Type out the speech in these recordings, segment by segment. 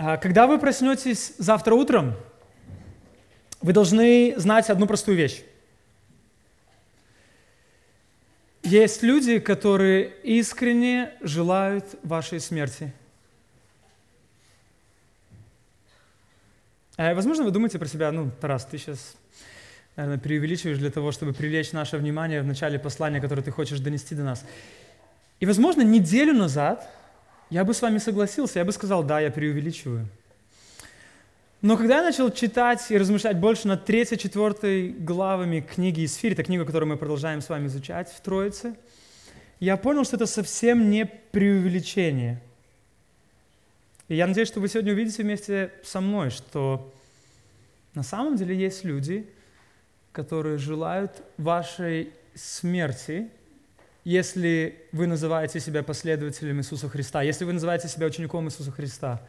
А, Когда вы проснетесь завтра утром, вы должны знать одну простую вещь. Есть люди, которые искренне желают вашей смерти. А, Возможно, вы думаете про себя, ну, Тарас, ты сейчас, наверное, преувеличиваешь для того, чтобы привлечь наше внимание в начале послания, которое ты хочешь донести до нас. И, возможно, неделю назад я бы с вами согласился, я бы сказал, да, я преувеличиваю. Но когда я начал читать и размышлять больше над 3-4 главами книги Исфирь, это книга, которую мы продолжаем с вами изучать в Троице, я понял, что это совсем не преувеличение. И я надеюсь, что вы сегодня увидите вместе со мной, что на самом деле есть люди, которые желают вашей смерти, если вы называете себя последователем Иисуса Христа, если вы называете себя учеником Иисуса Христа,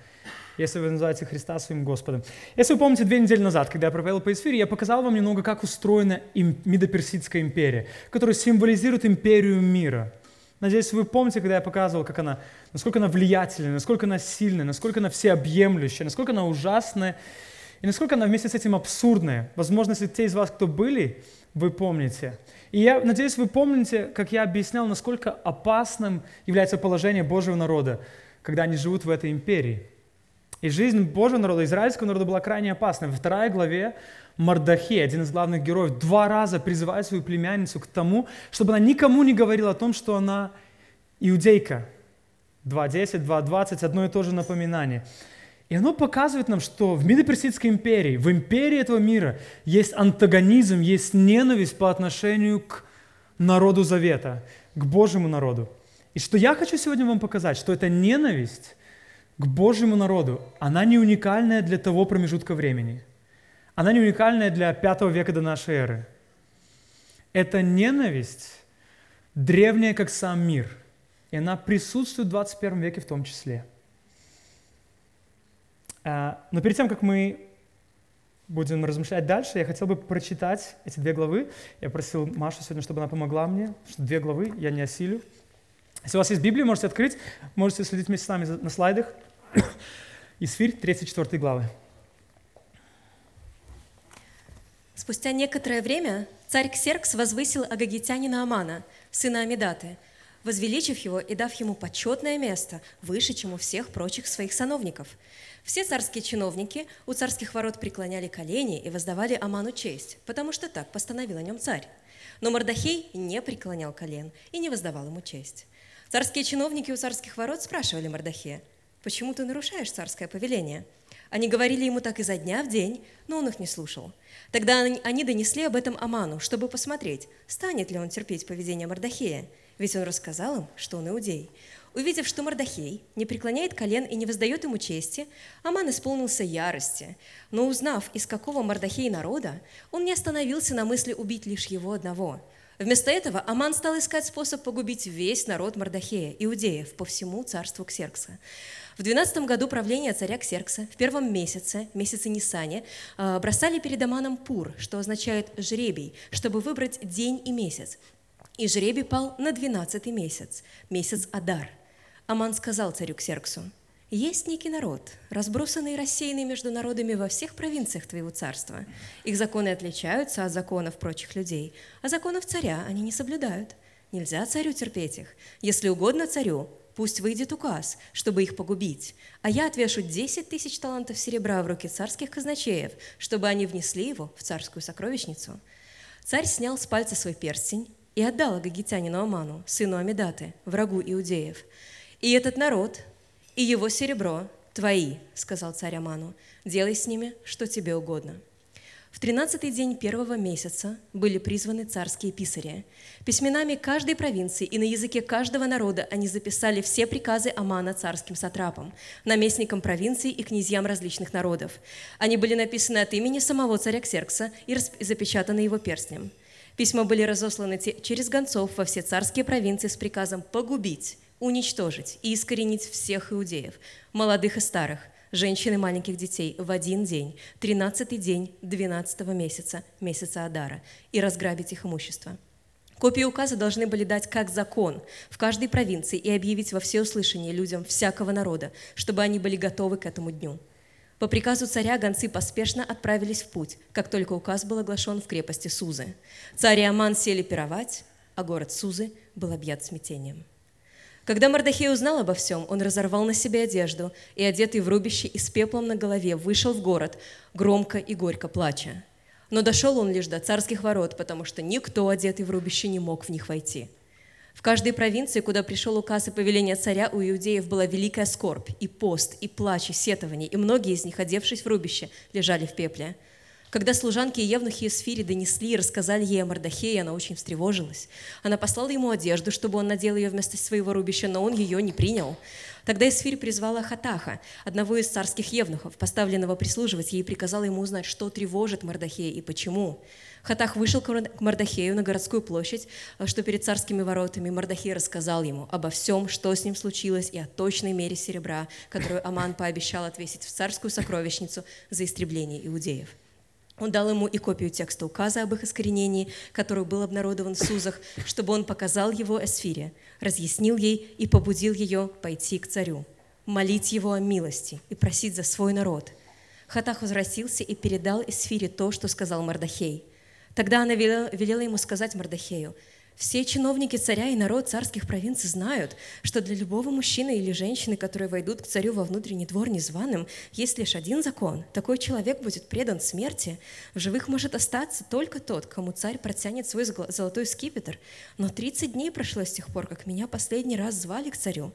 если вы называете Христа своим Господом. Если вы помните, две недели назад, когда я проповедовал по эфире, я показал вам немного, как устроена им, Медоперсидская империя, которая символизирует империю мира. Надеюсь, вы помните, когда я показывал, как она, насколько она влиятельная, насколько она сильная, насколько она всеобъемлющая, насколько она ужасная, и насколько она вместе с этим абсурдная. Возможно, если те из вас, кто были, вы помните. И я надеюсь, вы помните, как я объяснял, насколько опасным является положение Божьего народа, когда они живут в этой империи. И жизнь Божьего народа, израильского народа была крайне опасной. Во второй главе Мардахей, один из главных героев, два раза призывает свою племянницу к тому, чтобы она никому не говорила о том, что она иудейка. 2.10, 2.20, одно и то же напоминание. И оно показывает нам, что в Медоперсидской империи, в империи этого мира есть антагонизм, есть ненависть по отношению к народу Завета, к Божьему народу. И что я хочу сегодня вам показать, что эта ненависть к Божьему народу, она не уникальная для того промежутка времени. Она не уникальная для пятого века до нашей эры. Эта ненависть древняя, как сам мир. И она присутствует в 21 веке в том числе. А, но перед тем, как мы будем размышлять дальше, я хотел бы прочитать эти две главы. Я просил Машу сегодня, чтобы она помогла мне, что две главы я не осилю. Если у вас есть Библия, можете открыть, можете следить вместе с нами на слайдах. Исфирь, 34 главы. Спустя некоторое время царь Ксеркс возвысил агагитянина Амана, сына Амидаты, возвеличив его и дав ему почетное место, выше, чем у всех прочих своих сановников. Все царские чиновники у царских ворот преклоняли колени и воздавали Аману честь, потому что так постановил о нем царь. Но Мордахей не преклонял колен и не воздавал ему честь. Царские чиновники у царских ворот спрашивали Мордахея, «Почему ты нарушаешь царское повеление?» Они говорили ему так изо дня в день, но он их не слушал. Тогда они донесли об этом Аману, чтобы посмотреть, станет ли он терпеть поведение Мордахея, ведь он рассказал им, что он иудей. Увидев, что Мордахей не преклоняет колен и не воздает ему чести, Аман исполнился ярости. Но узнав, из какого Мордахей народа, он не остановился на мысли убить лишь его одного. Вместо этого Аман стал искать способ погубить весь народ Мордахея, иудеев, по всему царству Ксеркса. В 12 году правления царя Ксеркса, в первом месяце, месяце Нисане, а, бросали перед Аманом пур, что означает жребий, чтобы выбрать день и месяц. И жребий пал на 12 месяц, месяц Адар. Аман сказал царю Ксерксу, есть некий народ, разбросанный и рассеянный между народами во всех провинциях твоего царства. Их законы отличаются от законов прочих людей, а законов царя они не соблюдают. Нельзя царю терпеть их. Если угодно царю, Пусть выйдет указ, чтобы их погубить, а я отвешу 10 тысяч талантов серебра в руки царских казначеев, чтобы они внесли его в царскую сокровищницу. Царь снял с пальца свой перстень и отдал агагитянину Аману, сыну Амидаты, врагу иудеев. «И этот народ, и его серебро твои», — сказал царь Аману, — «делай с ними, что тебе угодно». В тринадцатый день первого месяца были призваны царские писари. Письменами каждой провинции и на языке каждого народа они записали все приказы Амана царским сатрапам, наместникам провинций и князьям различных народов. Они были написаны от имени самого царя Ксеркса и запечатаны его перстнем. Письма были разосланы через гонцов во все царские провинции с приказом погубить, уничтожить и искоренить всех иудеев, молодых и старых – женщин и маленьких детей в один день, тринадцатый день двенадцатого месяца, месяца Адара, и разграбить их имущество. Копии указа должны были дать как закон в каждой провинции и объявить во всеуслышание людям всякого народа, чтобы они были готовы к этому дню. По приказу царя гонцы поспешно отправились в путь, как только указ был оглашен в крепости Сузы. Царь и Аман сели пировать, а город Сузы был объят смятением. Когда Мардахей узнал обо всем, он разорвал на себе одежду и, одетый в рубище и с пеплом на голове, вышел в город, громко и горько плача. Но дошел он лишь до царских ворот, потому что никто, одетый в рубище, не мог в них войти – в каждой провинции, куда пришел указ и повеление царя, у иудеев была великая скорбь, и пост, и плач, и сетование, и многие из них, одевшись в рубище, лежали в пепле. Когда служанки и евнухи из Фири донесли и рассказали ей о Мордахее, она очень встревожилась. Она послала ему одежду, чтобы он надел ее вместо своего рубища, но он ее не принял. Тогда Исфирь призвала Хатаха, одного из царских евнухов, поставленного прислуживать ей, и приказала ему узнать, что тревожит Мордахея и почему. Хатах вышел к Мардахею на городскую площадь, а, что перед царскими воротами. Мардахей рассказал ему обо всем, что с ним случилось, и о точной мере серебра, которую Аман пообещал отвесить в царскую сокровищницу за истребление иудеев. Он дал ему и копию текста указа об их искоренении, который был обнародован в Сузах, чтобы он показал его Эсфире, разъяснил ей и побудил ее пойти к царю, молить его о милости и просить за свой народ. Хатах возвратился и передал Эсфире то, что сказал Мардахей. Тогда она велела, велела ему сказать Мардахею, все чиновники царя и народ царских провинций знают, что для любого мужчины или женщины, которые войдут к царю во внутренний двор незваным, есть лишь один закон. Такой человек будет предан смерти. В живых может остаться только тот, кому царь протянет свой золотой скипетр. Но 30 дней прошло с тех пор, как меня последний раз звали к царю.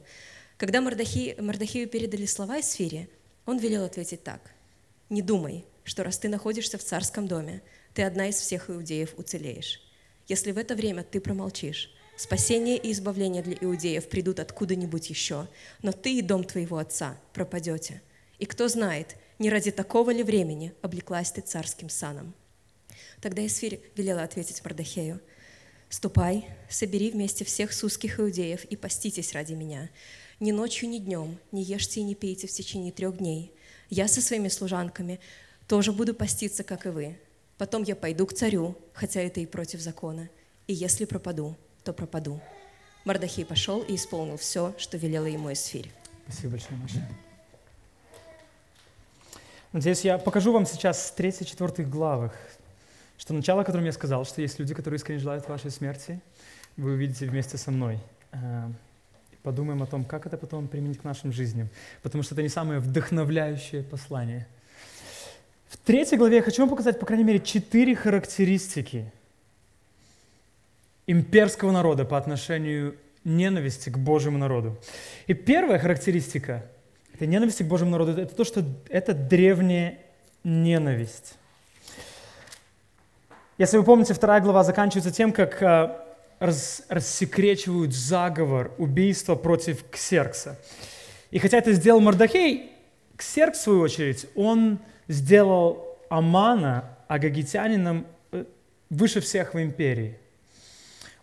Когда Мардахи, Мардахею передали слова из сфере, он велел ответить так. «Не думай, что раз ты находишься в царском доме, ты одна из всех иудеев уцелеешь. Если в это время ты промолчишь, спасение и избавление для иудеев придут откуда-нибудь еще, но ты и дом твоего отца пропадете. И кто знает, не ради такого ли времени облеклась ты царским саном. Тогда Исфирь велела ответить Мардахею, «Ступай, собери вместе всех сузских иудеев и поститесь ради меня. Ни ночью, ни днем, не ешьте и не пейте в течение трех дней. Я со своими служанками тоже буду поститься, как и вы. Потом я пойду к царю, хотя это и против закона. И если пропаду, то пропаду. Мардахей пошел и исполнил все, что велела ему Эсфирь. Спасибо большое, Маша. Надеюсь, я покажу вам сейчас с 3-4 главах, что начало, о котором я сказал, что есть люди, которые искренне желают вашей смерти, вы увидите вместе со мной. Э, подумаем о том, как это потом применить к нашим жизням, потому что это не самое вдохновляющее послание – в третьей главе я хочу вам показать, по крайней мере, четыре характеристики имперского народа по отношению ненависти к Божьему народу. И первая характеристика этой ненависти к Божьему народу – это то, что это древняя ненависть. Если вы помните, вторая глава заканчивается тем, как э, рас, рассекречивают заговор, убийство против Ксеркса. И хотя это сделал Мордахей, Ксеркс, в свою очередь, он сделал Амана агагитянином э, выше всех в империи.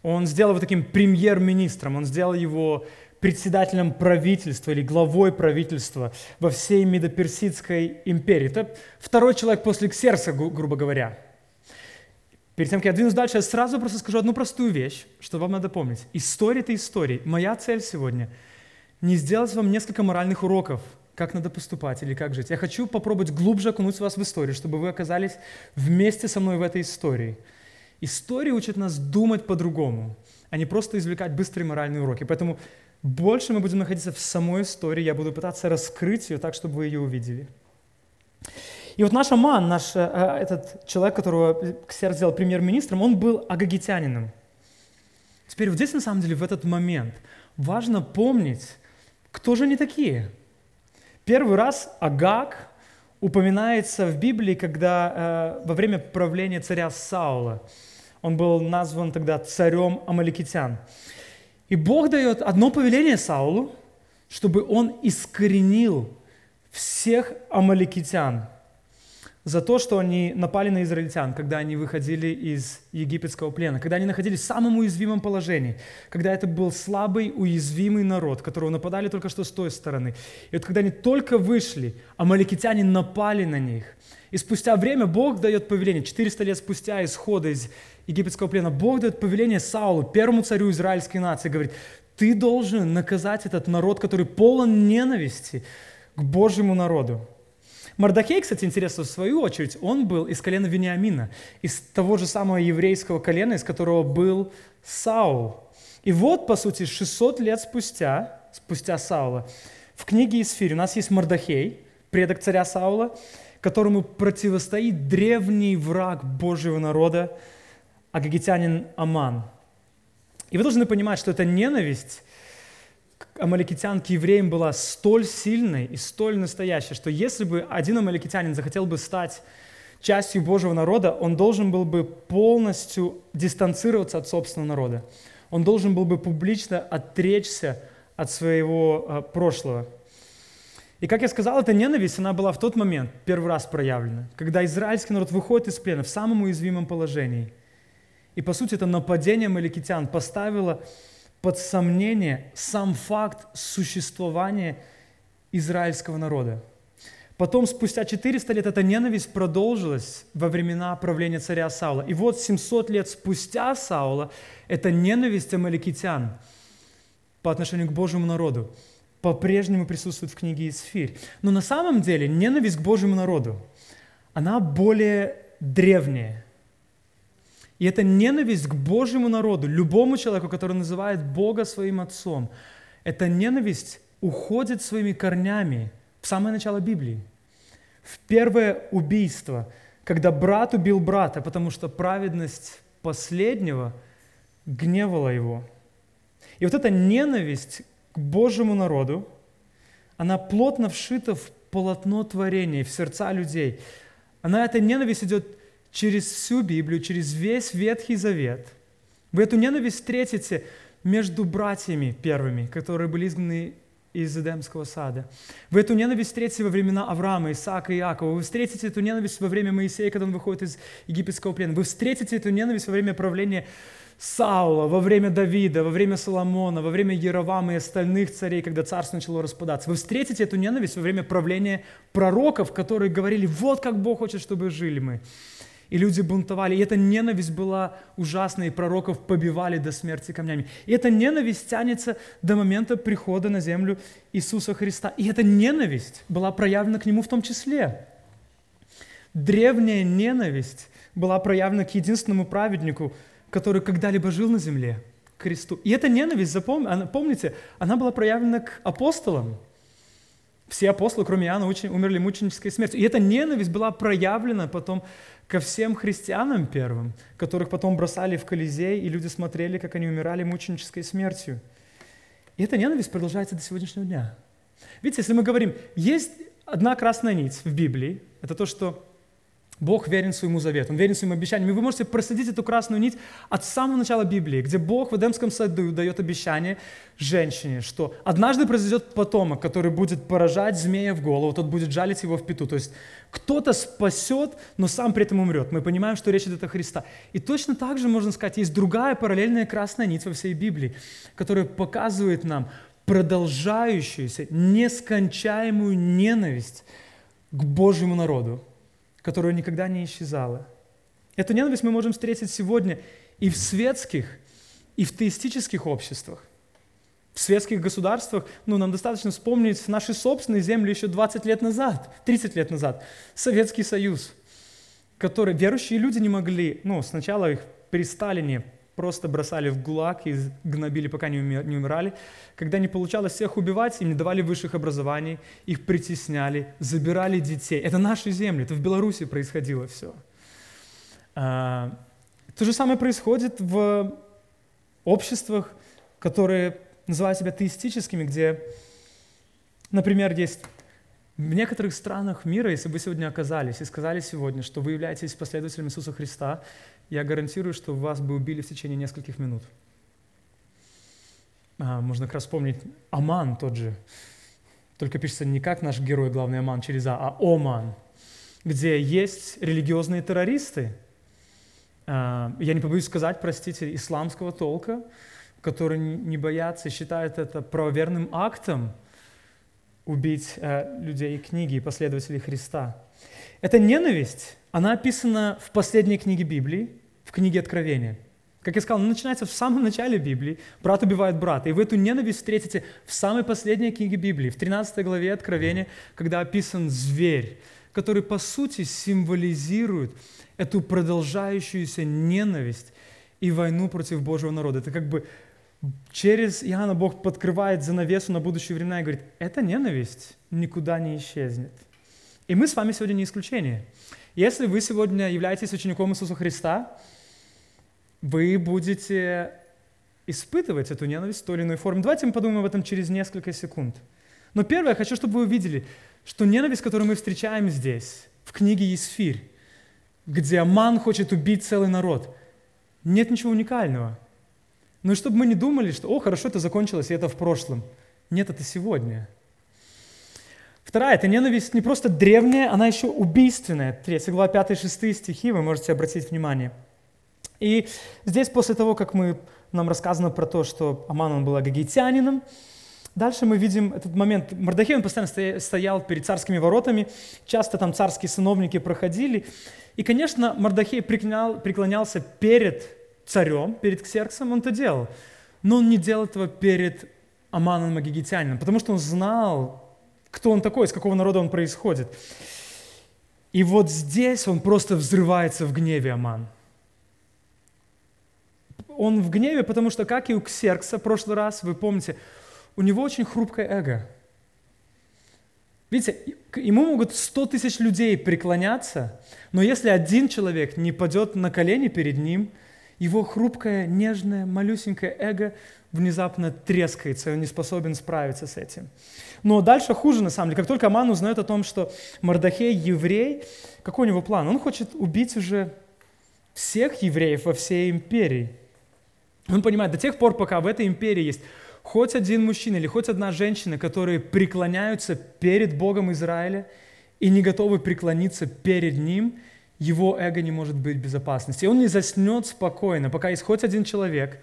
Он сделал его таким премьер-министром, он сделал его председателем правительства или главой правительства во всей Медоперсидской империи. Это второй человек после Ксерса, грубо говоря. Перед тем, как я двинусь дальше, я сразу просто скажу одну простую вещь, что вам надо помнить. История – это история. Моя цель сегодня – не сделать вам несколько моральных уроков – как надо поступать или как жить. Я хочу попробовать глубже окунуть вас в историю, чтобы вы оказались вместе со мной в этой истории. История учит нас думать по-другому, а не просто извлекать быстрые моральные уроки. Поэтому больше мы будем находиться в самой истории, я буду пытаться раскрыть ее так, чтобы вы ее увидели. И вот наш Аман, наш, э, э, этот человек, которого Ксер сделал премьер-министром, он был агагитянином. Теперь вот здесь, на самом деле, в этот момент важно помнить, кто же они такие – Первый раз Агаг упоминается в Библии, когда э, во время правления царя Саула. Он был назван тогда царем амаликитян. И Бог дает одно повеление Саулу, чтобы он искоренил всех амаликитян за то, что они напали на израильтян, когда они выходили из египетского плена, когда они находились в самом уязвимом положении, когда это был слабый, уязвимый народ, которого нападали только что с той стороны. И вот когда они только вышли, амаликитяне напали на них. И спустя время Бог дает повеление, 400 лет спустя исхода из египетского плена, Бог дает повеление Саулу, первому царю израильской нации, говорит, ты должен наказать этот народ, который полон ненависти к Божьему народу. Мардахей, кстати, интересно, в свою очередь, он был из колена Вениамина, из того же самого еврейского колена, из которого был Саул. И вот, по сути, 600 лет спустя, спустя Саула, в книге Исфирь у нас есть Мардахей, предок царя Саула, которому противостоит древний враг Божьего народа, агагитянин Аман. И вы должны понимать, что эта ненависть амаликитян к евреям была столь сильной и столь настоящей, что если бы один амаликитянин захотел бы стать частью Божьего народа, он должен был бы полностью дистанцироваться от собственного народа. Он должен был бы публично отречься от своего э, прошлого. И, как я сказал, эта ненависть, она была в тот момент первый раз проявлена, когда израильский народ выходит из плена в самом уязвимом положении. И, по сути, это нападение маликитян поставило под сомнение сам факт существования израильского народа. Потом, спустя 400 лет, эта ненависть продолжилась во времена правления царя Саула. И вот 700 лет спустя Саула, эта ненависть амаликитян по отношению к Божьему народу по-прежнему присутствует в книге Исфирь. Но на самом деле ненависть к Божьему народу, она более древняя. И это ненависть к Божьему народу, любому человеку, который называет Бога своим отцом, эта ненависть уходит своими корнями в самое начало Библии, в первое убийство, когда брат убил брата, потому что праведность последнего гневала его. И вот эта ненависть к Божьему народу, она плотно вшита в полотно творения, в сердца людей. Она, эта ненависть идет через всю Библию, через весь Ветхий Завет. Вы эту ненависть встретите между братьями первыми, которые были изгнаны из Эдемского сада. Вы эту ненависть встретите во времена Авраама, Исаака и Иакова. Вы встретите эту ненависть во время Моисея, когда он выходит из египетского плена. Вы встретите эту ненависть во время правления Саула, во время Давида, во время Соломона, во время Яровама и остальных царей, когда царство начало распадаться. Вы встретите эту ненависть во время правления пророков, которые говорили, вот как Бог хочет, чтобы жили мы и люди бунтовали. И эта ненависть была ужасной, и пророков побивали до смерти камнями. И эта ненависть тянется до момента прихода на землю Иисуса Христа. И эта ненависть была проявлена к Нему в том числе. Древняя ненависть была проявлена к единственному праведнику, который когда-либо жил на земле, к Христу. И эта ненависть, запомните, помните, она была проявлена к апостолам. Все апостолы, кроме Иоанна, умерли мученической смертью. И эта ненависть была проявлена потом ко всем христианам первым, которых потом бросали в Колизей, и люди смотрели, как они умирали мученической смертью. И эта ненависть продолжается до сегодняшнего дня. Видите, если мы говорим, есть одна красная нить в Библии, это то, что Бог верен своему завету, Он верен своим обещаниям. И вы можете проследить эту красную нить от самого начала Библии, где Бог в Эдемском саду дает обещание женщине, что однажды произойдет потомок, который будет поражать змея в голову, тот будет жалить его в пету. То есть кто-то спасет, но сам при этом умрет. Мы понимаем, что речь идет о Христа. И точно так же, можно сказать, есть другая параллельная красная нить во всей Библии, которая показывает нам продолжающуюся, нескончаемую ненависть к Божьему народу, которая никогда не исчезала. Эту ненависть мы можем встретить сегодня и в светских, и в теистических обществах. В светских государствах, ну, нам достаточно вспомнить наши собственные земли еще 20 лет назад, 30 лет назад. Советский Союз, который верующие люди не могли, ну, сначала их при Сталине просто бросали в ГУЛАГ и гнобили, пока не умирали. Когда не получалось всех убивать, им не давали высших образований, их притесняли, забирали детей. Это наши земли, это в Беларуси происходило все. А, то же самое происходит в обществах, которые называют себя теистическими, где, например, есть в некоторых странах мира, если вы сегодня оказались и сказали сегодня, что вы являетесь последователем Иисуса Христа, я гарантирую, что вас бы убили в течение нескольких минут. А, можно как раз вспомнить Аман тот же. Только пишется не как наш герой, главный Аман через А, а Оман. где есть религиозные террористы, а, я не побоюсь сказать, простите, исламского толка, которые не боятся и считают это правоверным актом убить э, людей книги и последователей Христа. Эта ненависть, она описана в последней книге Библии, в книге Откровения. Как я сказал, она начинается в самом начале Библии. Брат убивает брата. И вы эту ненависть встретите в самой последней книге Библии, в 13 главе Откровения, когда описан зверь, который по сути символизирует эту продолжающуюся ненависть и войну против Божьего народа. Это как бы через Иоанна Бог подкрывает занавесу на будущие времена и говорит, эта ненависть никуда не исчезнет. И мы с вами сегодня не исключение. Если вы сегодня являетесь учеником Иисуса Христа, вы будете испытывать эту ненависть в той или иной форме. Давайте мы подумаем об этом через несколько секунд. Но первое, я хочу, чтобы вы увидели, что ненависть, которую мы встречаем здесь, в книге Есфирь, где Аман хочет убить целый народ, нет ничего уникального. Но чтобы мы не думали, что, о, хорошо, это закончилось, и это в прошлом. Нет, это сегодня. Вторая, эта ненависть не просто древняя, она еще убийственная. 3 глава 5-6 стихи, вы можете обратить внимание. И здесь после того, как мы, нам рассказано про то, что Аман он был агагитянином, Дальше мы видим этот момент. Мордахей, он постоянно стоял перед царскими воротами, часто там царские сыновники проходили. И, конечно, Мордахей преклонял, преклонялся перед царем, перед Ксерксом, он это делал. Но он не делал этого перед Аманом Агигитянином, потому что он знал, кто он такой, из какого народа он происходит. И вот здесь он просто взрывается в гневе Аман. Он в гневе, потому что, как и у Ксеркса в прошлый раз, вы помните, у него очень хрупкое эго. Видите, ему могут 100 тысяч людей преклоняться, но если один человек не падет на колени перед ним, его хрупкое, нежное, малюсенькое эго внезапно трескается, и он не способен справиться с этим. Но дальше хуже, на самом деле. Как только Аман узнает о том, что Мардахей еврей, какой у него план? Он хочет убить уже всех евреев во всей империи. Он понимает, до тех пор, пока в этой империи есть хоть один мужчина или хоть одна женщина, которые преклоняются перед Богом Израиля и не готовы преклониться перед Ним, его эго не может быть в безопасности. И он не заснет спокойно, пока есть хоть один человек,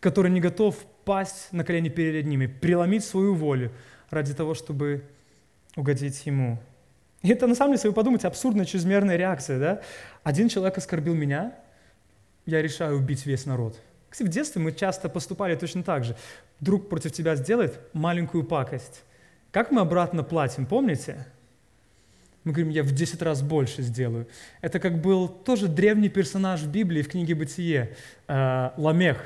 который не готов пасть на колени перед ними, преломить свою волю ради того, чтобы угодить ему. И это, на самом деле, если вы подумаете, абсурдная чрезмерная реакция. Да? Один человек оскорбил меня, я решаю убить весь народ – кстати, в детстве мы часто поступали точно так же. Друг против тебя сделает маленькую пакость. Как мы обратно платим, помните? Мы говорим, я в 10 раз больше сделаю. Это как был тоже древний персонаж в Библии, в книге «Бытие», э, Ламех,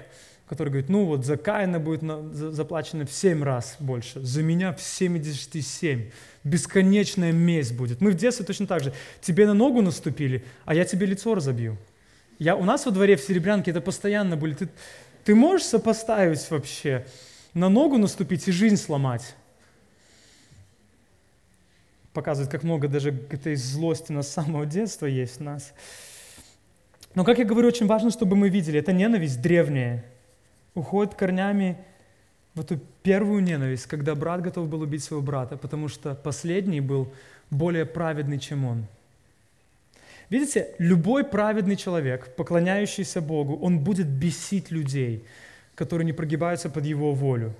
который говорит, ну вот за Каина будет заплачено в 7 раз больше, за меня в 77. Бесконечная месть будет. Мы в детстве точно так же. Тебе на ногу наступили, а я тебе лицо разобью. Я, у нас во дворе в Серебрянке это постоянно были. Ты, ты можешь сопоставить вообще? На ногу наступить и жизнь сломать? Показывает, как много даже этой злости на самого детства есть в нас. Но, как я говорю, очень важно, чтобы мы видели, эта ненависть древняя уходит корнями в эту первую ненависть, когда брат готов был убить своего брата, потому что последний был более праведный, чем он – Видите, любой праведный человек, поклоняющийся Богу, он будет бесить людей, которые не прогибаются под его волю.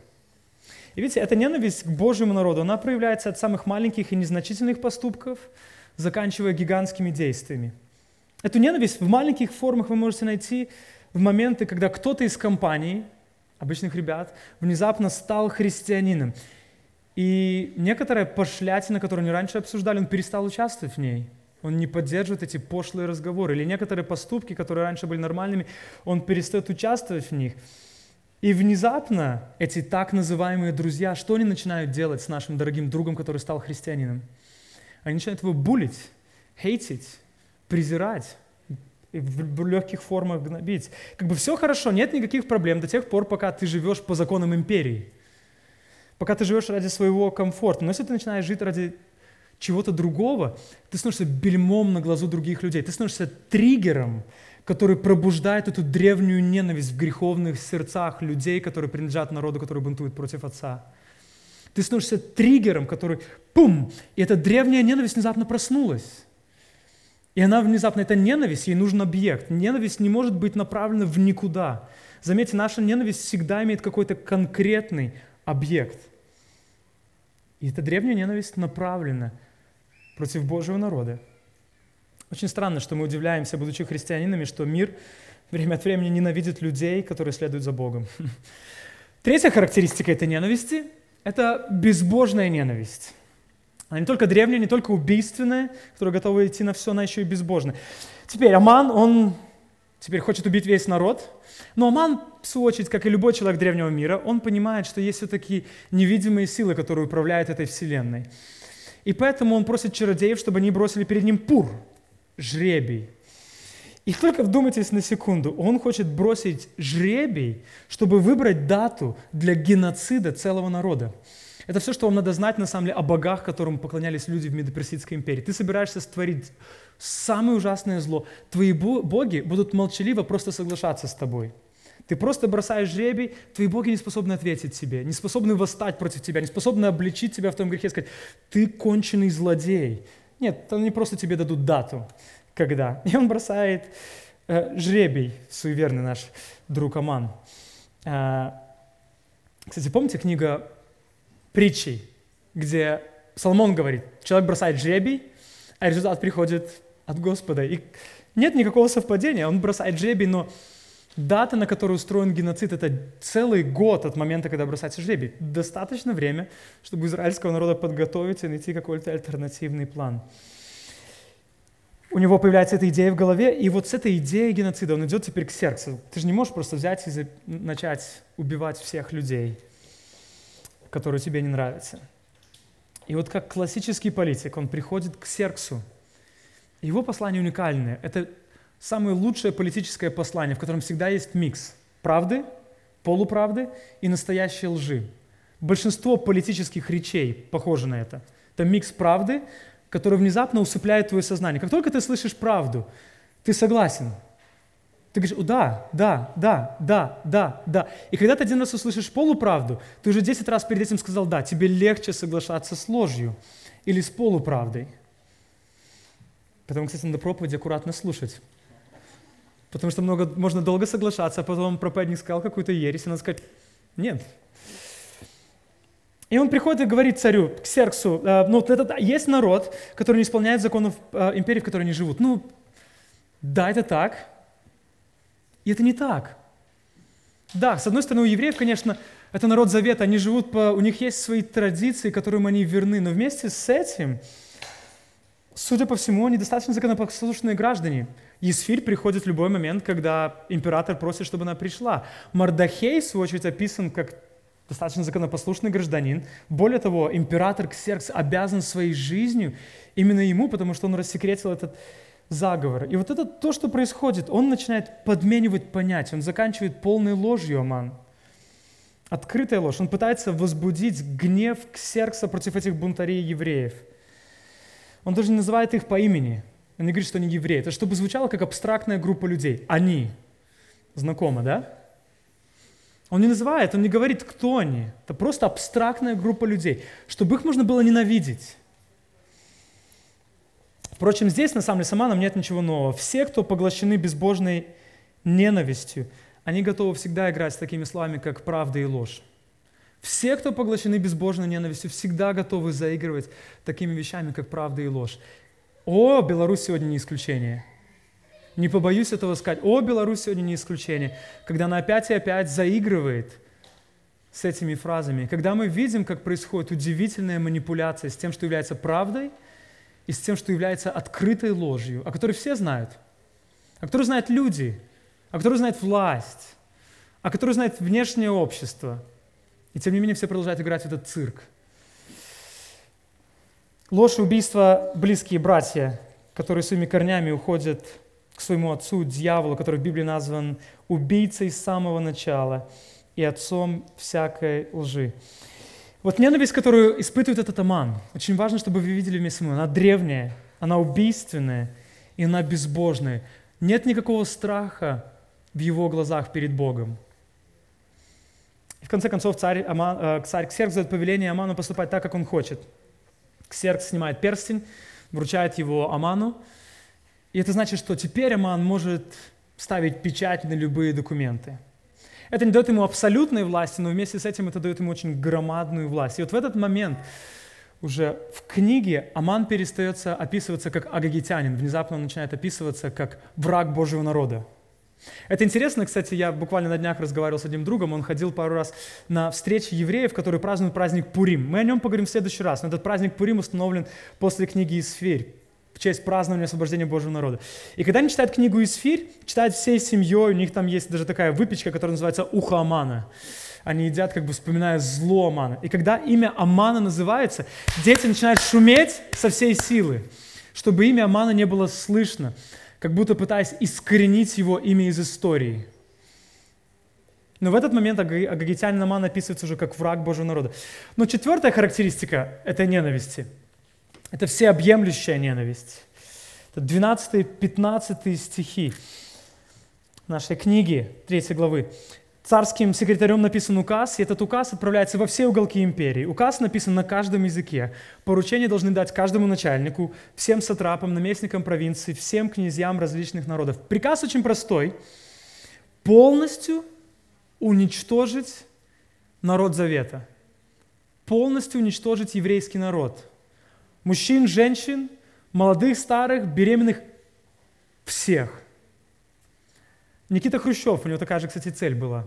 И видите, эта ненависть к Божьему народу, она проявляется от самых маленьких и незначительных поступков, заканчивая гигантскими действиями. Эту ненависть в маленьких формах вы можете найти в моменты, когда кто-то из компании, обычных ребят, внезапно стал христианином. И некоторая пошлятина, которую они раньше обсуждали, он перестал участвовать в ней – он не поддерживает эти пошлые разговоры. Или некоторые поступки, которые раньше были нормальными, он перестает участвовать в них. И внезапно эти так называемые друзья, что они начинают делать с нашим дорогим другом, который стал христианином? Они начинают его булить, хейтить, презирать, и в легких формах гнобить. Как бы все хорошо, нет никаких проблем до тех пор, пока ты живешь по законам империи. Пока ты живешь ради своего комфорта. Но если ты начинаешь жить ради чего-то другого, ты становишься бельмом на глазу других людей. Ты становишься триггером, который пробуждает эту древнюю ненависть в греховных сердцах людей, которые принадлежат народу, который бунтует против Отца. Ты становишься триггером, который пум, и эта древняя ненависть внезапно проснулась. И она внезапно, это ненависть, ей нужен объект. Ненависть не может быть направлена в никуда. Заметьте, наша ненависть всегда имеет какой-то конкретный объект. И эта древняя ненависть направлена против Божьего народа. Очень странно, что мы удивляемся, будучи христианинами, что мир время от времени ненавидит людей, которые следуют за Богом. Третья характеристика этой ненависти – это безбожная ненависть. Она не только древняя, не только убийственная, которая готова идти на все, она еще и безбожная. Теперь Аман, он теперь хочет убить весь народ, но Аман, в свою очередь, как и любой человек древнего мира, он понимает, что есть все-таки невидимые силы, которые управляют этой вселенной. И поэтому он просит чародеев, чтобы они бросили перед ним пур, жребий. И только вдумайтесь на секунду, он хочет бросить жребий, чтобы выбрать дату для геноцида целого народа. Это все, что вам надо знать, на самом деле, о богах, которым поклонялись люди в Медоперсидской империи. Ты собираешься створить самое ужасное зло. Твои боги будут молчаливо просто соглашаться с тобой. Ты просто бросаешь жребий, твои боги не способны ответить тебе, не способны восстать против тебя, не способны обличить тебя в том грехе и сказать, ты конченый злодей. Нет, они просто тебе дадут дату, когда. И он бросает э, жребий, суеверный наш друг Аман. Э, кстати, помните книга притчей, где Соломон говорит, человек бросает жребий, а результат приходит от Господа. И нет никакого совпадения, он бросает жребий, но дата, на которую устроен геноцид, это целый год от момента, когда бросается жребий. Достаточно время, чтобы израильского народа подготовить и найти какой-то альтернативный план. У него появляется эта идея в голове, и вот с этой идеей геноцида он идет теперь к сердцу. Ты же не можешь просто взять и начать убивать всех людей – который тебе не нравится. И вот как классический политик, он приходит к Серксу. Его послание уникальное. Это самое лучшее политическое послание, в котором всегда есть микс правды, полуправды и настоящей лжи. Большинство политических речей похоже на это. Это микс правды, который внезапно усыпляет твое сознание. Как только ты слышишь правду, ты согласен, ты говоришь, да, да, да, да, да, да. И когда ты один раз услышишь полуправду, ты уже 10 раз перед этим сказал да, тебе легче соглашаться с ложью или с полуправдой. Потому, кстати, надо проповедь аккуратно слушать. Потому что много, можно долго соглашаться, а потом проповедник сказал какую-то ересь, и надо сказать, нет. И он приходит и говорит царю, к Серксу, э, ну, это, есть народ, который не исполняет законов э, империи, в которой они живут. Ну, да, это так, и это не так. Да, с одной стороны, у евреев, конечно, это народ завета, они живут по... У них есть свои традиции, которым они верны, но вместе с этим, судя по всему, они достаточно законопослушные граждане. Есфирь приходит в любой момент, когда император просит, чтобы она пришла. Мардахей, в свою очередь, описан как достаточно законопослушный гражданин. Более того, император Ксеркс обязан своей жизнью именно ему, потому что он рассекретил этот заговор. И вот это то, что происходит, он начинает подменивать понятия, он заканчивает полной ложью Аман. Открытая ложь. Он пытается возбудить гнев Ксеркса против этих бунтарей евреев. Он даже не называет их по имени. Он не говорит, что они евреи. Это чтобы звучало как абстрактная группа людей. Они. Знакомо, да? Он не называет, он не говорит, кто они. Это просто абстрактная группа людей, чтобы их можно было ненавидеть. Впрочем, здесь, на самом деле, с Аманом нет ничего нового. Все, кто поглощены безбожной ненавистью, они готовы всегда играть с такими словами, как правда и ложь. Все, кто поглощены безбожной ненавистью, всегда готовы заигрывать такими вещами, как правда и ложь. О, Беларусь сегодня не исключение. Не побоюсь этого сказать. О, Беларусь сегодня не исключение. Когда она опять и опять заигрывает с этими фразами. Когда мы видим, как происходит удивительная манипуляция с тем, что является правдой – и с тем, что является открытой ложью, о которой все знают, о которой знают люди, о которой знает власть, о которой знает внешнее общество. И тем не менее все продолжают играть в этот цирк. Ложь и убийство – близкие братья, которые своими корнями уходят к своему отцу, дьяволу, который в Библии назван убийцей с самого начала и отцом всякой лжи. Вот ненависть, которую испытывает этот Аман, очень важно, чтобы вы видели вместе со мной, она древняя, она убийственная, и она безбожная. Нет никакого страха в его глазах перед Богом. И в конце концов царь, Аман, э, царь Ксеркс дает повеление Аману поступать так, как он хочет. Ксеркс снимает перстень, вручает его Аману, И это значит, что теперь Аман может ставить печать на любые документы. Это не дает ему абсолютной власти, но вместе с этим это дает ему очень громадную власть. И вот в этот момент уже в книге Аман перестается описываться как агагитянин, внезапно он начинает описываться как враг Божьего народа. Это интересно, кстати, я буквально на днях разговаривал с одним другом, он ходил пару раз на встречи евреев, которые празднуют праздник Пурим. Мы о нем поговорим в следующий раз, но этот праздник Пурим установлен после книги Исфирь в честь празднования освобождения Божьего народа. И когда они читают книгу Исфирь, читают всей семьей, у них там есть даже такая выпечка, которая называется ухо Амана. Они едят, как бы вспоминая зло Амана. И когда имя Амана называется, дети начинают шуметь со всей силы, чтобы имя Амана не было слышно, как будто пытаясь искоренить его имя из истории. Но в этот момент агагитянин Аман описывается уже как враг Божьего народа. Но четвертая характеристика этой ненависти – это всеобъемлющая ненависть. Это 12-15 стихи нашей книги, 3 главы. Царским секретарем написан указ, и этот указ отправляется во все уголки империи. Указ написан на каждом языке. Поручения должны дать каждому начальнику, всем сатрапам, наместникам провинции, всем князьям различных народов. Приказ очень простой. Полностью уничтожить народ Завета. Полностью уничтожить еврейский народ – Мужчин, женщин, молодых, старых, беременных, всех. Никита Хрущев, у него такая же, кстати, цель была.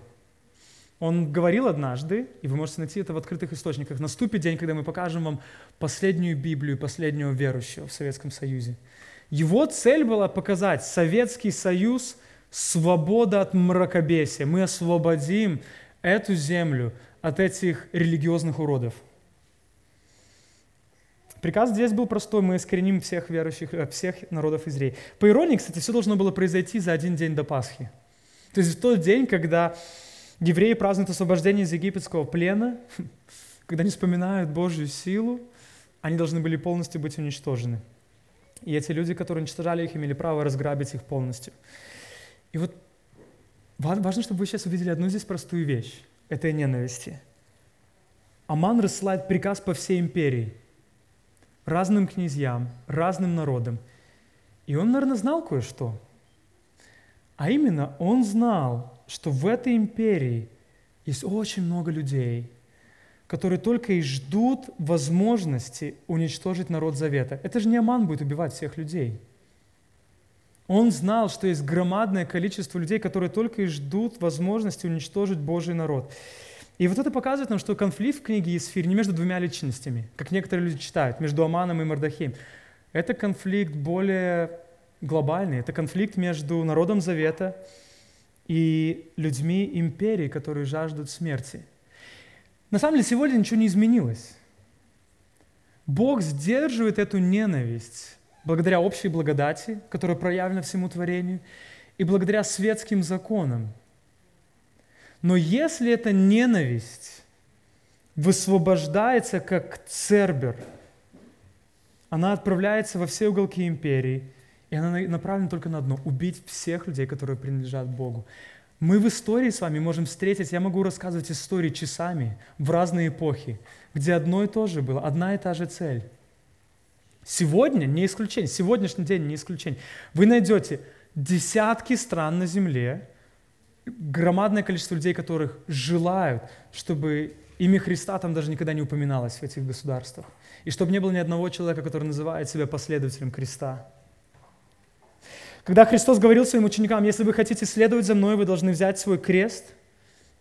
Он говорил однажды, и вы можете найти это в открытых источниках, наступит день, когда мы покажем вам последнюю Библию, последнего верующего в Советском Союзе. Его цель была показать Советский Союз – свобода от мракобесия. Мы освободим эту землю от этих религиозных уродов – Приказ здесь был простой, мы искореним всех верующих, э, всех народов Израиля. По иронии, кстати, все должно было произойти за один день до Пасхи. То есть в тот день, когда евреи празднуют освобождение из египетского плена, когда они вспоминают Божью силу, они должны были полностью быть уничтожены. И эти люди, которые уничтожали их, имели право разграбить их полностью. И вот важно, чтобы вы сейчас увидели одну здесь простую вещь этой ненависти. Аман рассылает приказ по всей империи – разным князьям, разным народам. И он, наверное, знал кое-что. А именно, он знал, что в этой империи есть очень много людей, которые только и ждут возможности уничтожить народ Завета. Это же не Аман будет убивать всех людей. Он знал, что есть громадное количество людей, которые только и ждут возможности уничтожить Божий народ. И вот это показывает нам, что конфликт в книге Есфирь не между двумя личностями, как некоторые люди читают, между Аманом и Мардахеем. Это конфликт более глобальный, это конфликт между народом Завета и людьми империи, которые жаждут смерти. На самом деле сегодня ничего не изменилось. Бог сдерживает эту ненависть благодаря общей благодати, которая проявлена всему творению, и благодаря светским законам, но если эта ненависть высвобождается как цербер, она отправляется во все уголки империи, и она направлена только на одно – убить всех людей, которые принадлежат Богу. Мы в истории с вами можем встретить, я могу рассказывать истории часами в разные эпохи, где одно и то же было, одна и та же цель. Сегодня не исключение, сегодняшний день не исключение. Вы найдете десятки стран на земле, громадное количество людей, которых желают, чтобы имя Христа там даже никогда не упоминалось в этих государствах. И чтобы не было ни одного человека, который называет себя последователем креста. Когда Христос говорил своим ученикам, если вы хотите следовать за мной, вы должны взять свой крест,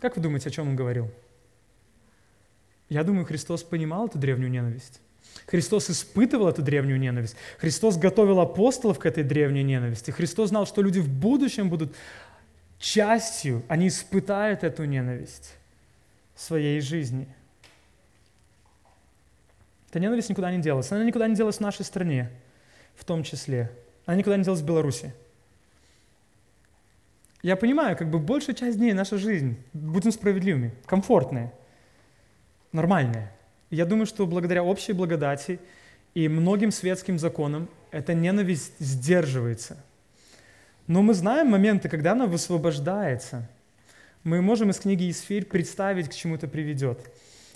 как вы думаете, о чем он говорил? Я думаю, Христос понимал эту древнюю ненависть. Христос испытывал эту древнюю ненависть. Христос готовил апостолов к этой древней ненависти. Христос знал, что люди в будущем будут частью, они испытают эту ненависть в своей жизни. Эта ненависть никуда не делась. Она никуда не делась в нашей стране, в том числе. Она никуда не делась в Беларуси. Я понимаю, как бы большая часть дней наша жизнь, будем справедливыми, комфортная, нормальная. Я думаю, что благодаря общей благодати и многим светским законам эта ненависть сдерживается – но мы знаем моменты, когда она высвобождается. Мы можем из книги Исфирь представить, к чему это приведет.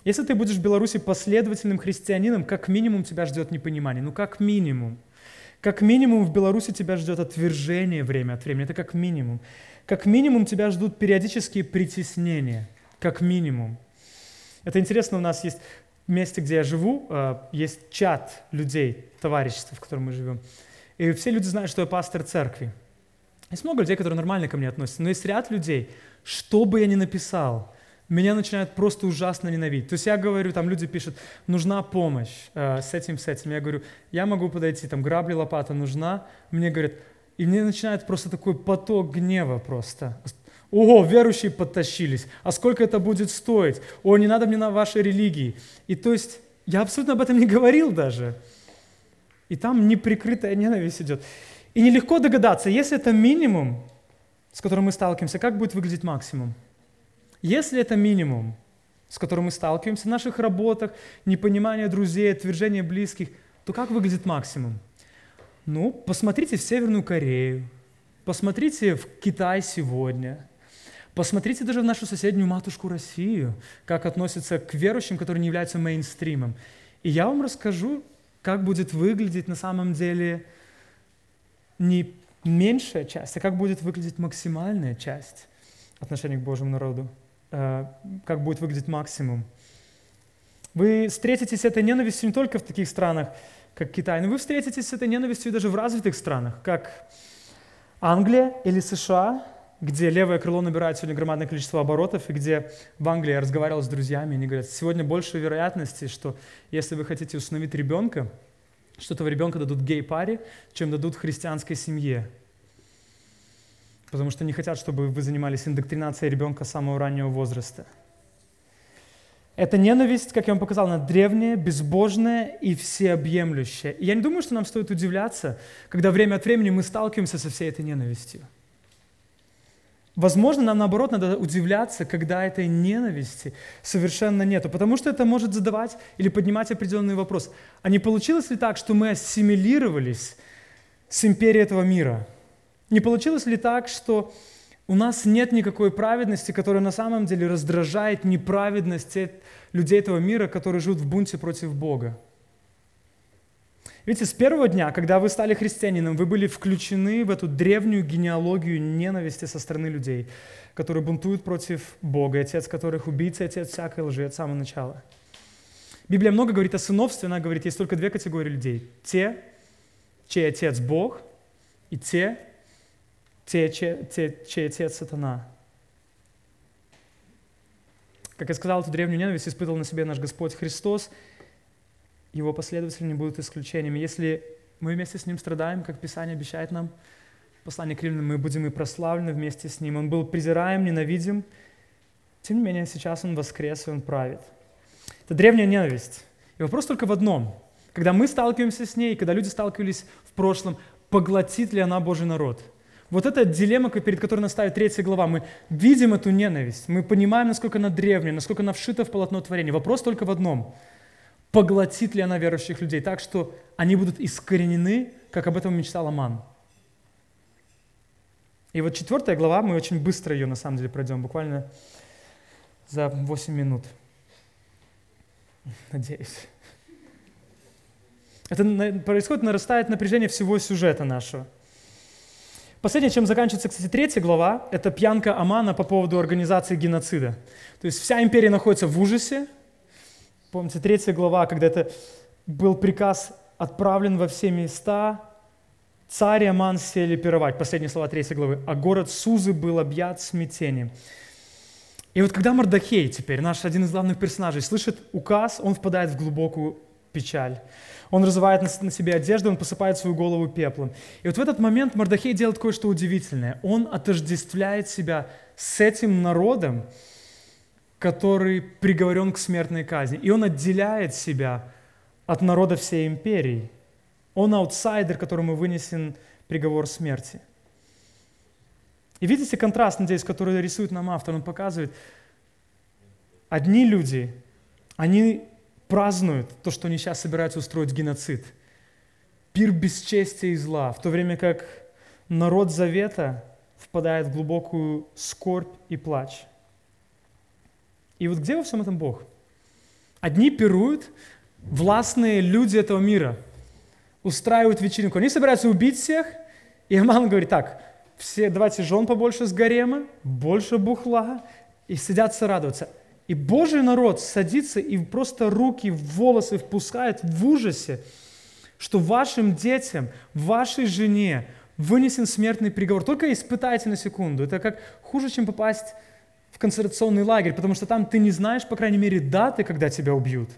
Если ты будешь в Беларуси последовательным христианином, как минимум тебя ждет непонимание. Ну, как минимум. Как минимум в Беларуси тебя ждет отвержение время от времени. Это как минимум. Как минимум тебя ждут периодические притеснения. Как минимум. Это интересно, у нас есть месте, где я живу, э, есть чат людей, товарищества, в котором мы живем. И все люди знают, что я пастор церкви. Есть много людей, которые нормально ко мне относятся, но есть ряд людей, что бы я ни написал, меня начинают просто ужасно ненавидеть. То есть я говорю, там люди пишут, нужна помощь э, с этим, с этим. Я говорю, я могу подойти, там грабли, лопата нужна. Мне говорят, и мне начинает просто такой поток гнева просто. Ого, верующие подтащились. А сколько это будет стоить? О, не надо мне на вашей религии. И то есть я абсолютно об этом не говорил даже. И там неприкрытая ненависть идет. И нелегко догадаться, если это минимум, с которым мы сталкиваемся, как будет выглядеть максимум? Если это минимум, с которым мы сталкиваемся в наших работах, непонимание друзей, отвержение близких, то как выглядит максимум? Ну, посмотрите в Северную Корею, посмотрите в Китай сегодня, посмотрите даже в нашу соседнюю матушку Россию, как относятся к верующим, которые не являются мейнстримом. И я вам расскажу, как будет выглядеть на самом деле не меньшая часть, а как будет выглядеть максимальная часть отношений к Божьему народу, э, как будет выглядеть максимум. Вы встретитесь с этой ненавистью не только в таких странах, как Китай, но вы встретитесь с этой ненавистью даже в развитых странах, как Англия или США, где левое крыло набирает сегодня громадное количество оборотов, и где в Англии я разговаривал с друзьями, они говорят, сегодня больше вероятности, что если вы хотите установить ребенка, что этого ребенка дадут гей-паре, чем дадут христианской семье. Потому что не хотят, чтобы вы занимались индоктринацией ребенка с самого раннего возраста. Эта ненависть, как я вам показал, она древняя, безбожная и всеобъемлющая. И я не думаю, что нам стоит удивляться, когда время от времени мы сталкиваемся со всей этой ненавистью. Возможно, нам наоборот надо удивляться, когда этой ненависти совершенно нету, потому что это может задавать или поднимать определенный вопрос. А не получилось ли так, что мы ассимилировались с империей этого мира? Не получилось ли так, что у нас нет никакой праведности, которая на самом деле раздражает неправедность людей этого мира, которые живут в бунте против Бога? Видите, с первого дня, когда вы стали христианином, вы были включены в эту древнюю генеалогию ненависти со стороны людей, которые бунтуют против Бога, отец которых убийца, отец всякой лжи от самого начала. Библия много говорит о сыновстве, она говорит, есть только две категории людей. Те, чей отец Бог, и те, те, те, те чей отец сатана. Как я сказал, эту древнюю ненависть испытывал на себе наш Господь Христос – его последователи не будут исключениями. Если мы вместе с Ним страдаем, как Писание обещает нам, послание к римлянам, мы будем и прославлены вместе с Ним. Он был презираем, ненавидим, тем не менее сейчас Он воскрес, и Он правит. Это древняя ненависть. И вопрос только в одном. Когда мы сталкиваемся с ней, когда люди сталкивались в прошлом, поглотит ли она Божий народ? Вот эта дилемма, перед которой нас ставит третья глава. Мы видим эту ненависть, мы понимаем, насколько она древняя, насколько она вшита в полотно творения. Вопрос только в одном – поглотит ли она верующих людей так, что они будут искоренены, как об этом мечтал Аман. И вот четвертая глава, мы очень быстро ее на самом деле пройдем, буквально за 8 минут. Надеюсь. Это происходит, нарастает напряжение всего сюжета нашего. Последнее, чем заканчивается, кстати, третья глава, это пьянка Амана по поводу организации геноцида. То есть вся империя находится в ужасе, Помните, третья глава, когда это был приказ отправлен во все места, царь и Аман сели пировать. Последние слова третьей главы. А город Сузы был объят смятением. И вот когда Мардахей теперь, наш один из главных персонажей, слышит указ, он впадает в глубокую печаль. Он разрывает на себе одежду, он посыпает свою голову пеплом. И вот в этот момент Мардахей делает кое-что удивительное. Он отождествляет себя с этим народом, который приговорен к смертной казни. И он отделяет себя от народа всей империи. Он аутсайдер, которому вынесен приговор смерти. И видите контраст, надеюсь, который рисует нам автор, он показывает, одни люди, они празднуют то, что они сейчас собираются устроить геноцид. Пир бесчестия и зла, в то время как народ Завета впадает в глубокую скорбь и плач. И вот где во всем этом Бог? Одни пируют, властные люди этого мира. устраивают вечеринку. Они собираются убить всех, и Аман говорит, так, все, давайте жен побольше с гарема, больше бухла, и сидятся радоваться. И Божий народ садится и просто руки в волосы впускает в ужасе, что вашим детям, вашей жене вынесен смертный приговор. Только испытайте на секунду. Это как хуже, чем попасть концентрационный лагерь, потому что там ты не знаешь, по крайней мере, даты, когда тебя убьют.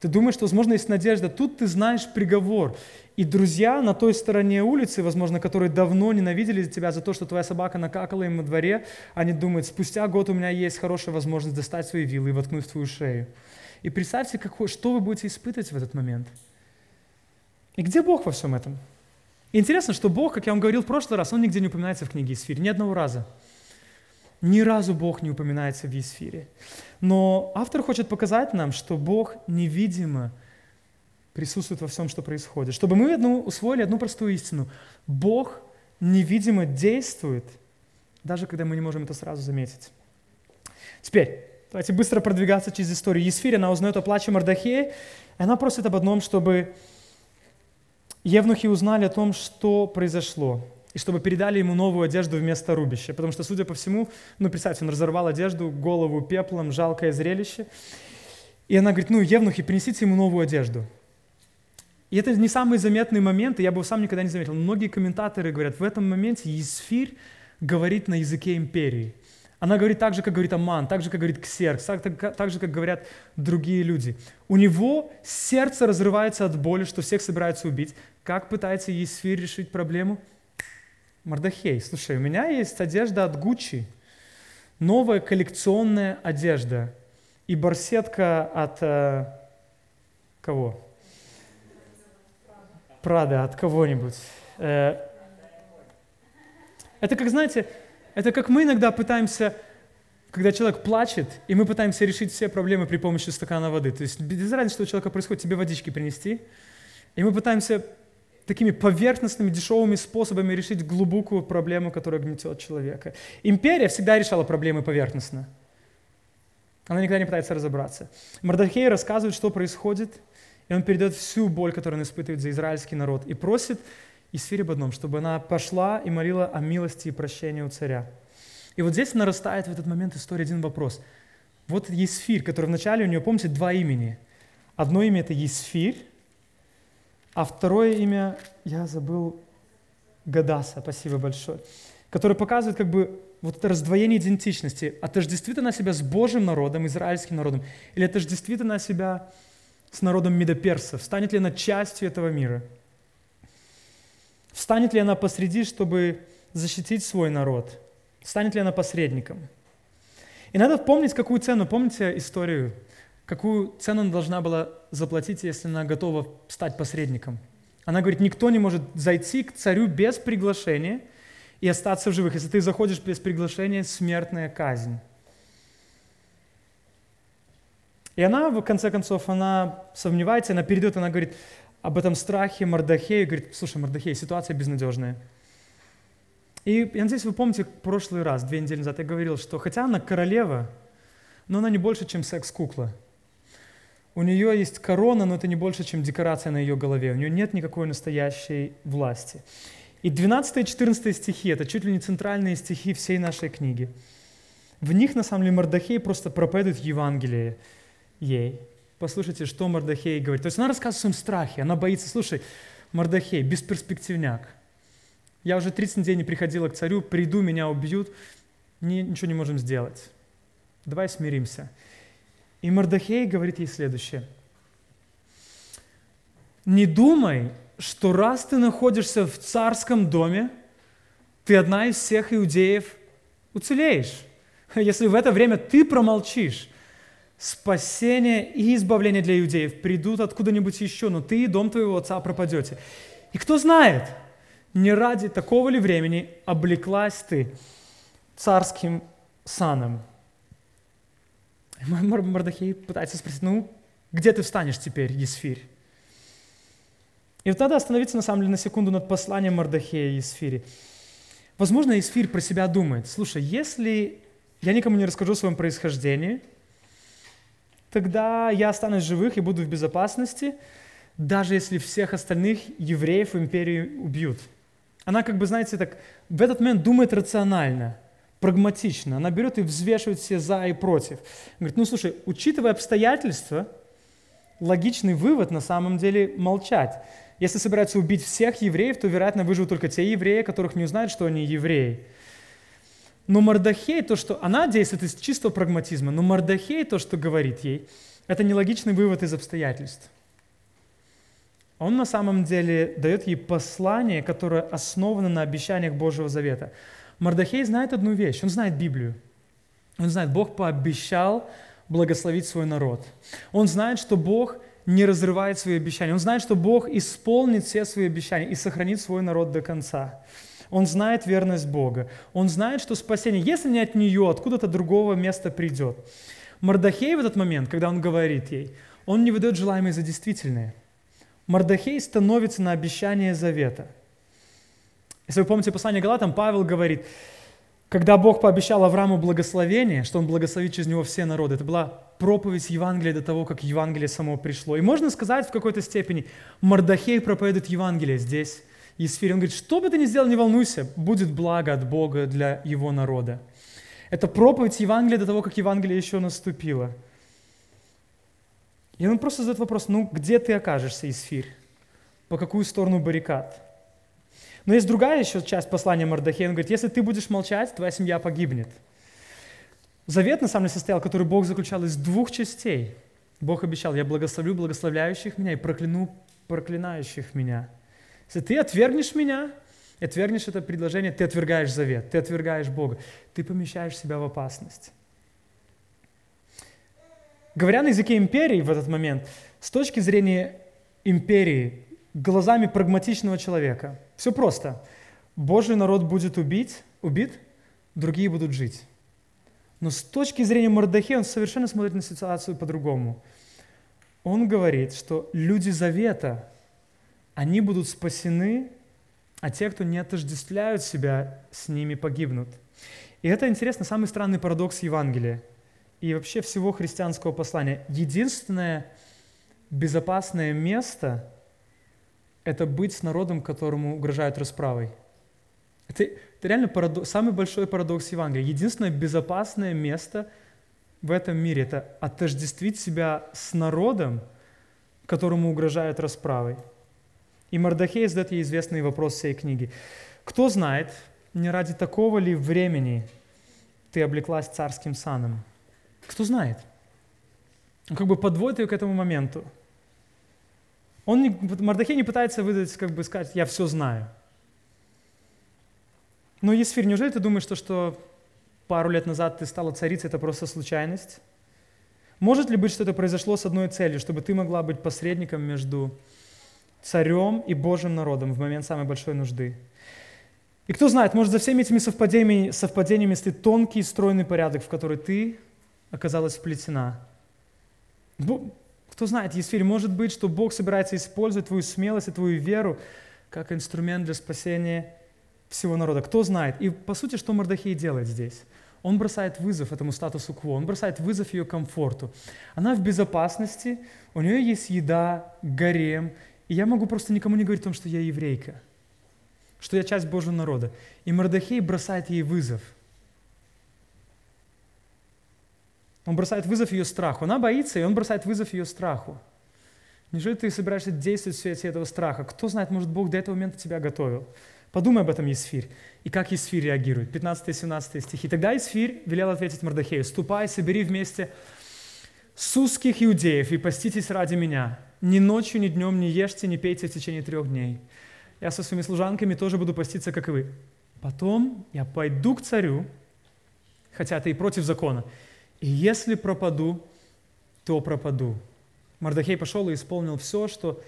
Ты думаешь, что, возможно, есть надежда. Тут ты знаешь приговор. И друзья на той стороне улицы, возможно, которые давно ненавидели тебя за то, что твоя собака накакала им во дворе, они думают, спустя год у меня есть хорошая возможность достать свои вилы и воткнуть в твою шею. И представьте, какой, что вы будете испытывать в этот момент. И где Бог во всем этом? Интересно, что Бог, как я вам говорил в прошлый раз, Он нигде не упоминается в книге Исфирь, ни одного раза. Ни разу Бог не упоминается в Исфире. Но автор хочет показать нам, что Бог невидимо присутствует во всем, что происходит. Чтобы мы одну, усвоили одну простую истину. Бог невидимо действует, даже когда мы не можем это сразу заметить. Теперь, давайте быстро продвигаться через историю. Есфирь, она узнает о плаче Мардахея, и она просит об одном, чтобы евнухи узнали о том, что произошло, и чтобы передали ему новую одежду вместо рубища. Потому что, судя по всему, ну, представьте, он разорвал одежду, голову пеплом, жалкое зрелище. И она говорит, ну, евнухи, принесите ему новую одежду. И это не самый заметный момент, и я бы сам никогда не заметил. Многие комментаторы говорят, в этом моменте Есфирь говорит на языке империи. Она говорит так же, как говорит Аман, так же, как говорит Ксеркс, так, так, так же, как говорят другие люди. У него сердце разрывается от боли, что всех собираются убить. Как пытается Есфирь решить проблему? Мардахей, слушай, у меня есть одежда от Гуччи, новая коллекционная одежда и барсетка от э, кого? Прада, от кого-нибудь. Э, это как, знаете, это как мы иногда пытаемся, когда человек плачет, и мы пытаемся решить все проблемы при помощи стакана воды. То есть без разницы, что у человека происходит, тебе водички принести, и мы пытаемся такими поверхностными, дешевыми способами решить глубокую проблему, которая гнетет человека. Империя всегда решала проблемы поверхностно. Она никогда не пытается разобраться. Мардахей рассказывает, что происходит, и он передает всю боль, которую он испытывает за израильский народ, и просит Исфирь об одном, чтобы она пошла и молила о милости и прощении у царя. И вот здесь нарастает в этот момент история один вопрос. Вот Есфирь, который вначале у нее, помните, два имени. Одно имя – это Есфирь, а второе имя, я забыл, Гадаса, спасибо большое, который показывает как бы вот это раздвоение идентичности. Отождествит она себя с Божьим народом, израильским народом, или отождествит она себя с народом медоперсов? Станет ли она частью этого мира? Встанет ли она посреди, чтобы защитить свой народ? Станет ли она посредником? И надо помнить, какую цену, помните историю какую цену она должна была заплатить, если она готова стать посредником. Она говорит, никто не может зайти к царю без приглашения и остаться в живых. Если ты заходишь без приглашения, смертная казнь. И она, в конце концов, она сомневается, она перейдет, она говорит об этом страхе Мардахея, говорит, слушай, Мардахей, ситуация безнадежная. И я надеюсь, вы помните, в прошлый раз, две недели назад, я говорил, что хотя она королева, но она не больше, чем секс-кукла – у нее есть корона, но это не больше, чем декорация на ее голове. У нее нет никакой настоящей власти. И 12 и 14 стихи – это чуть ли не центральные стихи всей нашей книги. В них, на самом деле, Мардахей просто проповедует Евангелие ей. Послушайте, что Мардахей говорит. То есть она рассказывает о своем страхе, она боится. Слушай, Мардахей, бесперспективняк. Я уже 30 дней не приходила к царю, приду, меня убьют, ни, ничего не можем сделать. Давай смиримся. И Мардахей говорит ей следующее. Не думай, что раз ты находишься в царском доме, ты одна из всех иудеев уцелеешь. Если в это время ты промолчишь, спасение и избавление для иудеев придут откуда-нибудь еще, но ты и дом твоего отца пропадете. И кто знает, не ради такого ли времени облеклась ты царским саном. Мордахей пытается спросить, ну, где ты встанешь теперь, Есфирь? И вот надо остановиться, на самом деле, на секунду над посланием Мордахея и Есфири. Возможно, Есфирь про себя думает, слушай, если я никому не расскажу о своем происхождении, тогда я останусь живых и буду в безопасности, даже если всех остальных евреев в империи убьют. Она как бы, знаете, так в этот момент думает рационально, прагматично. Она берет и взвешивает все за и против. Говорит, ну слушай, учитывая обстоятельства, логичный вывод на самом деле молчать. Если собираются убить всех евреев, то, вероятно, выживут только те евреи, которых не узнают, что они евреи. Но Мардахей, то, что она действует из чистого прагматизма, но Мардахей, то, что говорит ей, это нелогичный вывод из обстоятельств. Он на самом деле дает ей послание, которое основано на обещаниях Божьего Завета. Мардахей знает одну вещь, он знает Библию. Он знает, Бог пообещал благословить свой народ. Он знает, что Бог не разрывает свои обещания. Он знает, что Бог исполнит все свои обещания и сохранит свой народ до конца. Он знает верность Бога. Он знает, что спасение, если не от нее, откуда-то другого места придет. Мардахей в этот момент, когда он говорит ей, он не выдает желаемое за действительное. Мардахей становится на обещание завета. Если вы помните послание Галатам, Павел говорит, когда Бог пообещал Аврааму благословение, что Он благословит через него все народы, это была проповедь Евангелия до того, как Евангелие само пришло. И можно сказать в какой-то степени, Мардахей проповедует Евангелие здесь, Есфире. Он говорит, что бы ты ни сделал, не волнуйся, будет благо от Бога для его народа. Это проповедь Евангелия до того, как Евангелие еще наступило. И он просто задает вопрос, ну где ты окажешься, Исфирь? По какую сторону баррикад? Но есть другая еще часть послания Мардахея. Он говорит, если ты будешь молчать, твоя семья погибнет. Завет, на самом деле, состоял, который Бог заключал из двух частей. Бог обещал, я благословлю благословляющих меня и прокляну проклинающих меня. Если ты отвергнешь меня, отвергнешь это предложение, ты отвергаешь завет, ты отвергаешь Бога, ты помещаешь себя в опасность. Говоря на языке империи в этот момент, с точки зрения империи, глазами прагматичного человека, все просто. Божий народ будет убить, убит, другие будут жить. Но с точки зрения Мордахея он совершенно смотрит на ситуацию по-другому. Он говорит, что люди завета, они будут спасены, а те, кто не отождествляют себя, с ними погибнут. И это, интересно, самый странный парадокс Евангелия и вообще всего христианского послания. Единственное безопасное место – это быть с народом, которому угрожают расправой. Это, это реально парадокс, самый большой парадокс Евангелия. Единственное безопасное место в этом мире – это отождествить себя с народом, которому угрожают расправой – и Мардахей задает ей известный вопрос всей книги. Кто знает, не ради такого ли времени ты облеклась царским саном? Кто знает? Он как бы подводит ее к этому моменту. Он не, Мардахей не пытается выдать, как бы сказать, я все знаю. Но Есфир, неужели ты думаешь, что, что пару лет назад ты стала царицей, это просто случайность? Может ли быть, что это произошло с одной целью, чтобы ты могла быть посредником между царем и Божьим народом в момент самой большой нужды. И кто знает, может, за всеми этими совпадениями, совпадениями стоит тонкий, стройный порядок, в который ты оказалась вплетена. Кто знает, Есфирь, может быть, что Бог собирается использовать твою смелость и твою веру как инструмент для спасения всего народа. Кто знает? И по сути, что Мордахей делает здесь? Он бросает вызов этому статусу кво, он бросает вызов ее комфорту. Она в безопасности, у нее есть еда, гарем, и я могу просто никому не говорить о том, что я еврейка, что я часть Божьего народа. И Мордахей бросает ей вызов. Он бросает вызов ее страху. Она боится, и он бросает вызов ее страху. Неужели ты собираешься действовать в свете этого страха? Кто знает, может, Бог до этого момента тебя готовил. Подумай об этом, Есфирь. И как Есфирь реагирует. 15-17 стихи. Тогда Есфирь велел ответить Мордахею, «Ступай, собери вместе с узких иудеев и поститесь ради меня. Ни ночью, ни днем не ешьте, не пейте в течение трех дней. Я со своими служанками тоже буду поститься, как и вы. Потом я пойду к царю, хотя это и против закона. И если пропаду, то пропаду. Мардахей пошел и исполнил все, что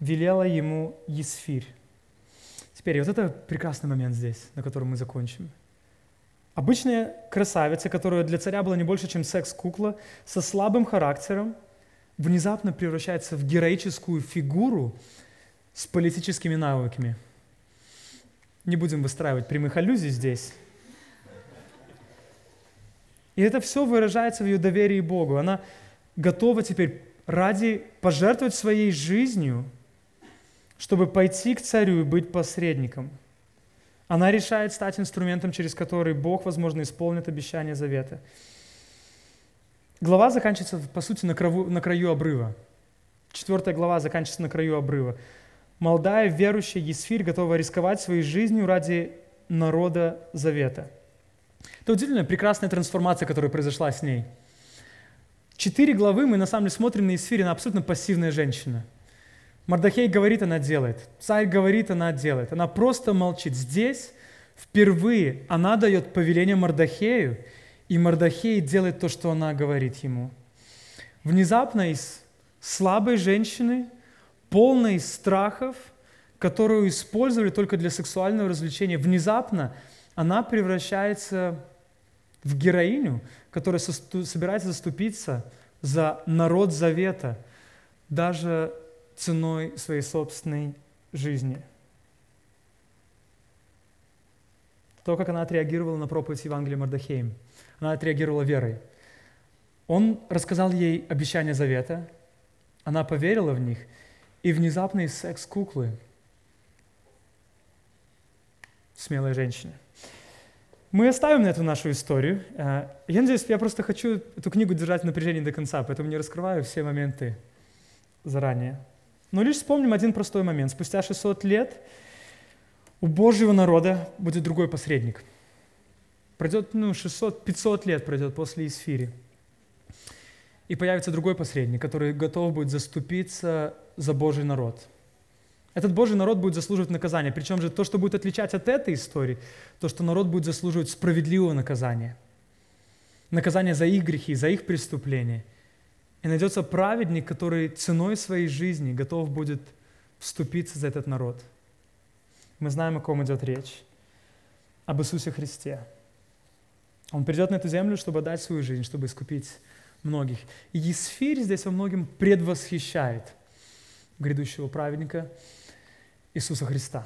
велела ему Есфирь. Теперь, вот это прекрасный момент здесь, на котором мы закончим. Обычная красавица, которая для царя была не больше, чем секс-кукла, со слабым характером – внезапно превращается в героическую фигуру с политическими навыками. Не будем выстраивать прямых аллюзий здесь. И это все выражается в ее доверии Богу. Она готова теперь ради пожертвовать своей жизнью, чтобы пойти к царю и быть посредником. Она решает стать инструментом, через который Бог, возможно, исполнит обещание завета. Глава заканчивается, по сути, на, краю, на краю обрыва. Четвертая глава заканчивается на краю обрыва. Молодая верующая Есфирь готова рисковать своей жизнью ради народа завета. Это удивительная, прекрасная трансформация, которая произошла с ней – Четыре главы мы на самом деле смотрим на Исфире, она абсолютно пассивная женщина. Мардахей говорит, она делает. Царь говорит, она делает. Она просто молчит. Здесь впервые она дает повеление Мардахею, и Мардахей делает то, что она говорит ему. Внезапно из слабой женщины, полной страхов, которую использовали только для сексуального развлечения, внезапно она превращается в героиню, которая собирается заступиться за народ завета, даже ценой своей собственной жизни. То, как она отреагировала на проповедь Евангелия Мардахеем. Она отреагировала верой. Он рассказал ей обещания завета, она поверила в них, и внезапно из секс-куклы смелая женщина. Мы оставим на эту нашу историю. Э, я надеюсь, я просто хочу эту книгу держать в напряжении до конца, поэтому не раскрываю все моменты заранее. Но лишь вспомним один простой момент. Спустя 600 лет у Божьего народа будет другой посредник. Пройдет, ну, 600, 500 лет пройдет после Исфири. И появится другой посредник, который готов будет заступиться за Божий народ – этот Божий народ будет заслуживать наказания. Причем же то, что будет отличать от этой истории, то, что народ будет заслуживать справедливого наказания. Наказание за их грехи, за их преступления. И найдется праведник, который ценой своей жизни готов будет вступиться за этот народ. Мы знаем, о ком идет речь. Об Иисусе Христе. Он придет на эту землю, чтобы дать свою жизнь, чтобы искупить многих. И Есфирь здесь во многом предвосхищает грядущего праведника – Иисуса Христа.